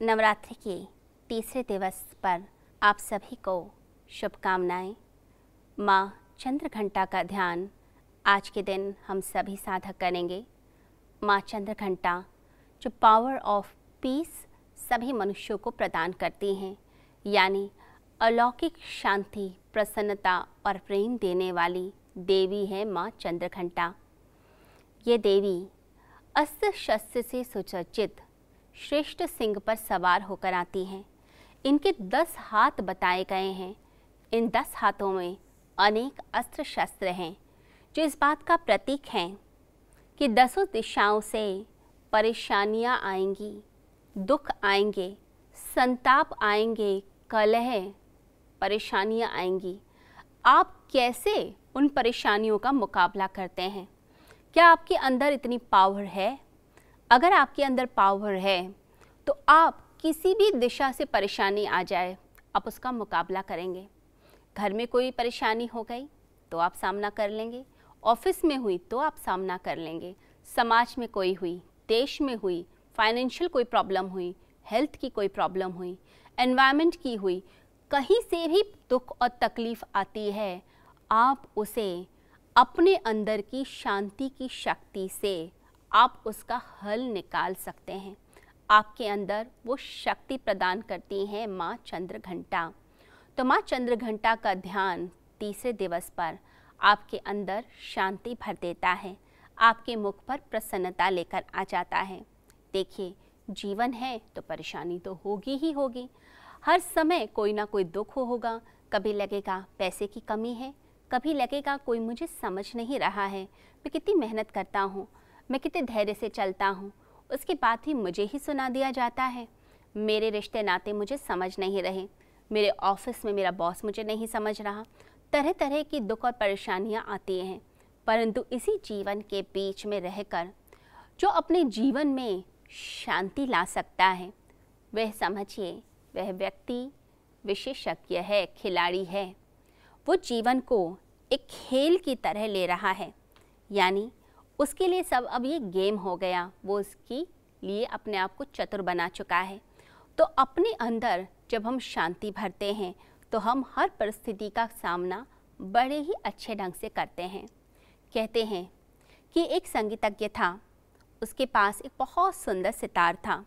नवरात्रि के तीसरे दिवस पर आप सभी को शुभकामनाएँ। माँ चंद्र घंटा का ध्यान आज के दिन हम सभी साधक करेंगे। माँ चंद्र घंटा जो पावर ऑफ़ पीस सभी मनुष्यों को प्रदान करती हैं, यानी अलौकिक शांति, प्रसन्नता और प्रेम देने वाली देवी है माँ चंद्रघंटा। ये देवी अस्त्र शस्त्र से सुसज्जित श्रेष्ठ सिंह पर सवार होकर आती हैं। इनके दस हाथ बताए गए हैं। इन दस हाथों में अनेक अस्त्र शस्त्र हैं, जो इस बात का प्रतीक हैं कि दसों दिशाओं से परेशानियाँ आएँगी, दुख आएँगे, संताप आएँगे, कलह, परेशानियाँ आएँगी। आप कैसे उन परेशानियों का मुकाबला करते हैं? क्या आपके अंदर इतनी पावर है? अगर आपके अंदर पावर है तो आप किसी भी दिशा से परेशानी आ जाए, आप उसका मुकाबला करेंगे। घर में कोई परेशानी हो गई तो आप सामना कर लेंगे। ऑफ़िस में हुई तो आप सामना कर लेंगे। समाज में कोई हुई, देश में हुई फाइनेंशियल कोई प्रॉब्लम हुई हेल्थ की कोई प्रॉब्लम हुई एनवायरनमेंट की हुई, कहीं से भी दुख और तकलीफ़ आती है, आप उसे अपने अंदर की शांति की शक्ति से आप उसका हल निकाल सकते हैं। आपके अंदर वो शक्ति प्रदान करती हैं माँ चंद्र घंटा तो माँ चंद्र घंटा का ध्यान तीसरे दिवस पर आपके अंदर शांति भर देता है। आपके मुख पर प्रसन्नता लेकर आ जाता है। देखिए, जीवन है तो परेशानी तो होगी ही होगी। हर समय कोई ना कोई दुख होगा। कभी लगेगा पैसे की कमी है, कभी लगेगा कोई मुझे समझ नहीं रहा है। मैं कितनी मेहनत करता हूँ। मैं कितने धैर्य से चलता हूँ। उसके बाद भी मुझे ही सुना दिया जाता है। मेरे रिश्ते नाते मुझे समझ नहीं रहे। मेरे ऑफ़िस में मेरा बॉस मुझे नहीं समझ रहा। तरह तरह की दुख और परेशानियाँ आती हैं। परंतु इसी जीवन के बीच में रहकर, जो अपने जीवन में शांति ला सकता है, वह समझिए, वह व्यक्ति विशेषज्ञ है, खिलाड़ी है। वो जीवन को एक खेल की तरह ले रहा है। यानी उसके लिए सब अब ये गेम हो गया। वो उसके लिए अपने आप को चतुर बना चुका है। तो अपने अंदर जब हम शांति भरते हैं तो हम हर परिस्थिति का सामना बड़े ही अच्छे ढंग से करते हैं। कहते हैं कि एक संगीतज्ञ था, उसके पास एक बहुत सुंदर सितार था।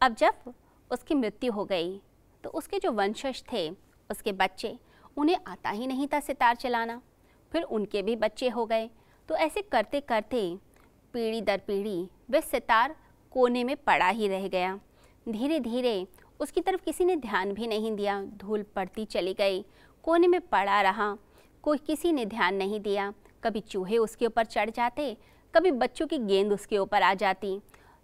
अब जब उसकी मृत्यु हो गई तो उसके जो वंशज थे, उसके बच्चे, उन्हें आता ही नहीं था सितार चलाना। फिर उनके भी बच्चे हो गए। तो ऐसे करते करते पीढ़ी दर पीढ़ी वह सितार कोने में पड़ा ही रह गया। धीरे धीरे उसकी तरफ़ किसी ने ध्यान भी नहीं दिया। धूल पड़ती चली गई। कोने में पड़ा रहा। कोई किसी ने ध्यान नहीं दिया। कभी चूहे उसके ऊपर चढ़ जाते, कभी बच्चों की गेंद उसके ऊपर आ जाती।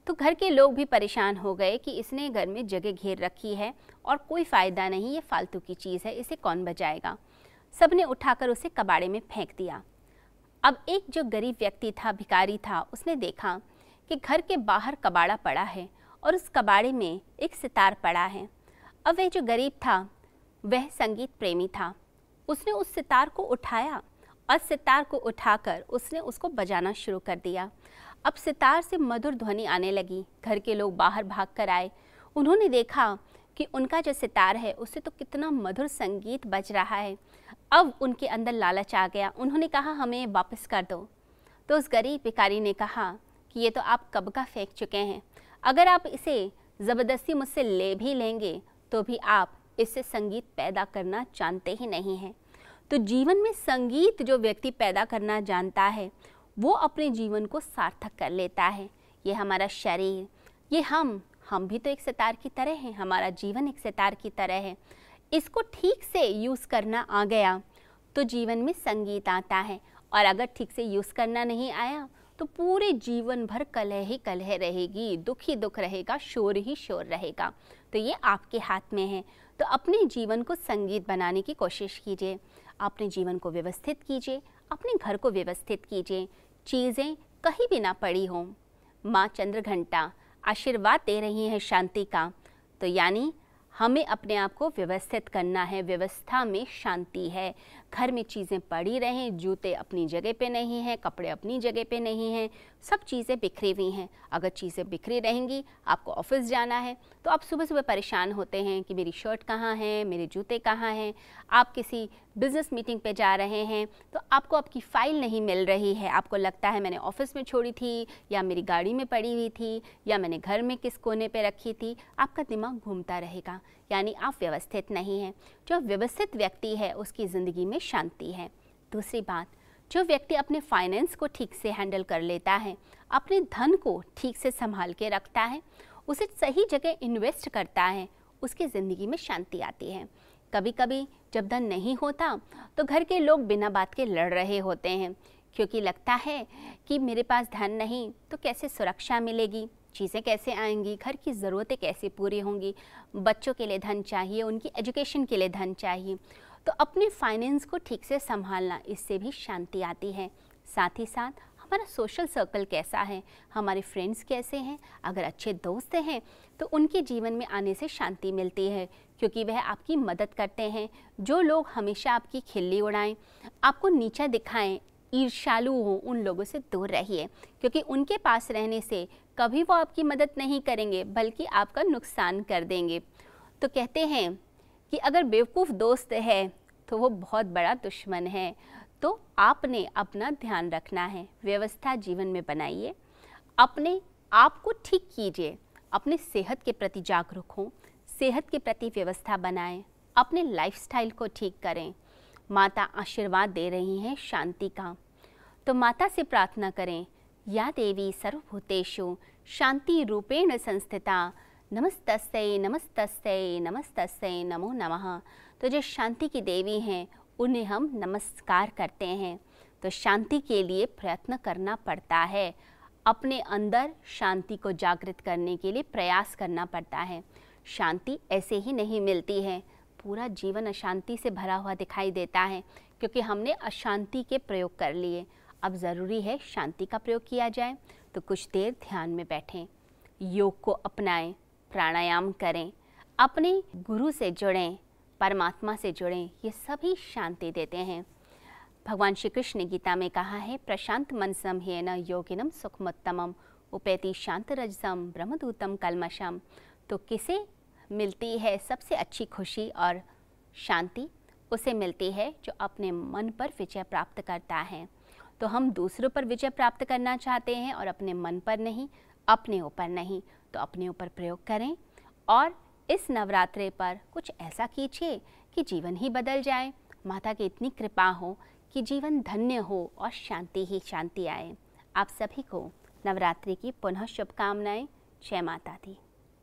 तो घर के लोग भी परेशान हो गए कि इसने घर में जगह घेर रखी है और कोई फ़ायदा नहीं, ये फालतू की चीज़ है, इसे कौन बजाएगा सबने उठाकर उसे कबाड़े में फेंक दिया। अब एक जो गरीब व्यक्ति था भिकारी था, उसने देखा कि घर के बाहर कबाड़ा पड़ा है और उस कबाड़े में एक सितार पड़ा है। अब वह जो गरीब था, वह संगीत प्रेमी था। उसने उस सितार को उठाया और सितार को उठाकर उसने उसको बजाना शुरू कर दिया। अब सितार से मधुर ध्वनि आने लगी। घर के लोग बाहर भाग कर आए। उन्होंने देखा कि उनका जो सितार है, उससे तो कितना मधुर संगीत बज रहा है। अब उनके अंदर लालच आ गया। उन्होंने कहा, हमें वापस कर दो। तो उस गरीब भिकारी ने कहा कि, ये तो आप कब का फेंक चुके हैं? अगर आप इसे ज़बरदस्ती मुझसे ले भी लेंगे तो भी आप इससे संगीत पैदा करना जानते ही नहीं हैं। तो जीवन में संगीत जो व्यक्ति पैदा करना जानता है, वो अपने जीवन को सार्थक कर लेता है। ये हमारा शरीर, ये हम हम भी तो एक सितार की तरह हैं, हमारा जीवन एक सितार की तरह है। इसको ठीक से यूज़ करना आ गया तो जीवन में संगीत आता है। और अगर ठीक से यूज़ करना नहीं आया तो पूरे जीवन भर कलह ही कलह रहेगी, दुख ही दुख रहेगा, शोर ही शोर रहेगा। तो ये आपके हाथ में है। तो अपने जीवन को संगीत बनाने की कोशिश कीजिए। अपने जीवन को व्यवस्थित कीजिए। अपने घर को व्यवस्थित कीजिए। चीज़ें कहीं भी ना पड़ी हों। माँ चंद्र घंटा आशीर्वाद दे रही हैं शांति का। तो यानी हमें अपने आप को व्यवस्थित करना है, व्यवस्था में शांति है। घर में चीज़ें पड़ी रहें, जूते अपनी जगह पे नहीं हैं, कपड़े अपनी जगह पे नहीं हैं, सब चीज़ें बिखरी हुई हैं। अगर चीज़ें बिखरी रहेंगी, आपको ऑफ़िस जाना है तो आप सुबह सुबह परेशान होते हैं कि मेरी शर्ट कहाँ है, मेरे जूते कहाँ हैं, आप किसी बिज़नेस मीटिंग पे जा रहे हैं तो आपको आपकी फ़ाइल नहीं मिल रही है। आपको लगता है मैंने ऑफ़िस में छोड़ी थी, या मेरी गाड़ी में पड़ी हुई थी, या मैंने घर में किस कोने पे रखी थी, आपका दिमाग घूमता रहेगा। यानी आप व्यवस्थित नहीं हैं। जो व्यवस्थित व्यक्ति है, उसकी ज़िंदगी में शांति है। दूसरी बात, जो व्यक्ति अपने फाइनेंस को ठीक से हैंडल कर लेता है, अपने धन को ठीक से संभाल के रखता है, उसे सही जगह इन्वेस्ट करता है, उसकी ज़िंदगी में शांति आती है। कभी कभी जब धन नहीं होता तो घर के लोग बिना बात के लड़ रहे होते हैं, क्योंकि लगता है कि मेरे पास धन नहीं तो कैसे सुरक्षा मिलेगी? चीज़ें कैसे आएँगी? घर की ज़रूरतें कैसे पूरी होंगी? बच्चों के लिए धन चाहिए, उनकी एजुकेशन के लिए धन चाहिए। तो अपने फाइनेंस को ठीक से संभालना, इससे भी शांति आती है। साथ ही साथ, हमारा सोशल सर्कल कैसा है? हमारे फ्रेंड्स कैसे हैं? अगर अच्छे दोस्त हैं तो उनके जीवन में आने से शांति मिलती है, क्योंकि वह आपकी मदद करते हैं। जो लोग हमेशा आपकी खिल्ली उड़ाएँ, आपको नीचा दिखाएँ ईर्षालु हो, उन लोगों से दूर रहिए, क्योंकि उनके पास रहने से कभी वो आपकी मदद नहीं करेंगे, बल्कि आपका नुकसान कर देंगे। तो कहते हैं कि अगर बेवकूफ़ दोस्त है तो वो बहुत बड़ा दुश्मन है। तो आपने अपना ध्यान रखना है, व्यवस्था जीवन में बनाइए। अपने आप को ठीक कीजिए, अपने सेहत के प्रति जागरूक हों, सेहत के प्रति व्यवस्था बनाएँ, अपने लाइफस्टाइल को ठीक करें। माता आशीर्वाद दे रही हैं शांति का। तो माता से प्रार्थना करें, या देवी सर्वभूतेषु शांति रूपेण संस्थिता नमस्तस्यै नमस्तस्यै नमस्तस्यै नमो नमः। तो जो शांति की देवी हैं, उन्हें हम नमस्कार करते हैं। तो शांति के लिए प्रयत्न करना पड़ता है। अपने अंदर शांति को जागृत करने के लिए प्रयास करना पड़ता है। शांति ऐसे ही नहीं मिलती है। पूरा जीवन अशांति से भरा हुआ दिखाई देता है, क्योंकि हमने अशांति के प्रयोग कर लिए। अब ज़रूरी है शांति का प्रयोग किया जाए। तो कुछ देर ध्यान में बैठें। योग को अपनाएँ। प्राणायाम करें, अपने गुरु से जुड़ें, परमात्मा से जुड़ें, ये सभी शांति देते हैं। भगवान श्री कृष्ण ने गीता में कहा है, प्रशांत मन न योगिनम सुखमोत्तम उपेति शांत रजसम, ब्रह्मदूतम कलमशम तो किसे मिलती है सबसे अच्छी खुशी और शांति? उसे मिलती है जो अपने मन पर विजय प्राप्त करता है। तो हम दूसरों पर विजय प्राप्त करना चाहते हैं और अपने मन पर नहीं, अपने ऊपर नहीं। तो अपने ऊपर प्रयोग करें और इस नवरात्रे पर कुछ ऐसा कीजिए कि जीवन ही बदल जाए। माता की इतनी कृपा हो कि जीवन धन्य हो और शांति ही शांति आए। आप सभी को नवरात्रि की पुनः शुभकामनाएँ। जय माता दी।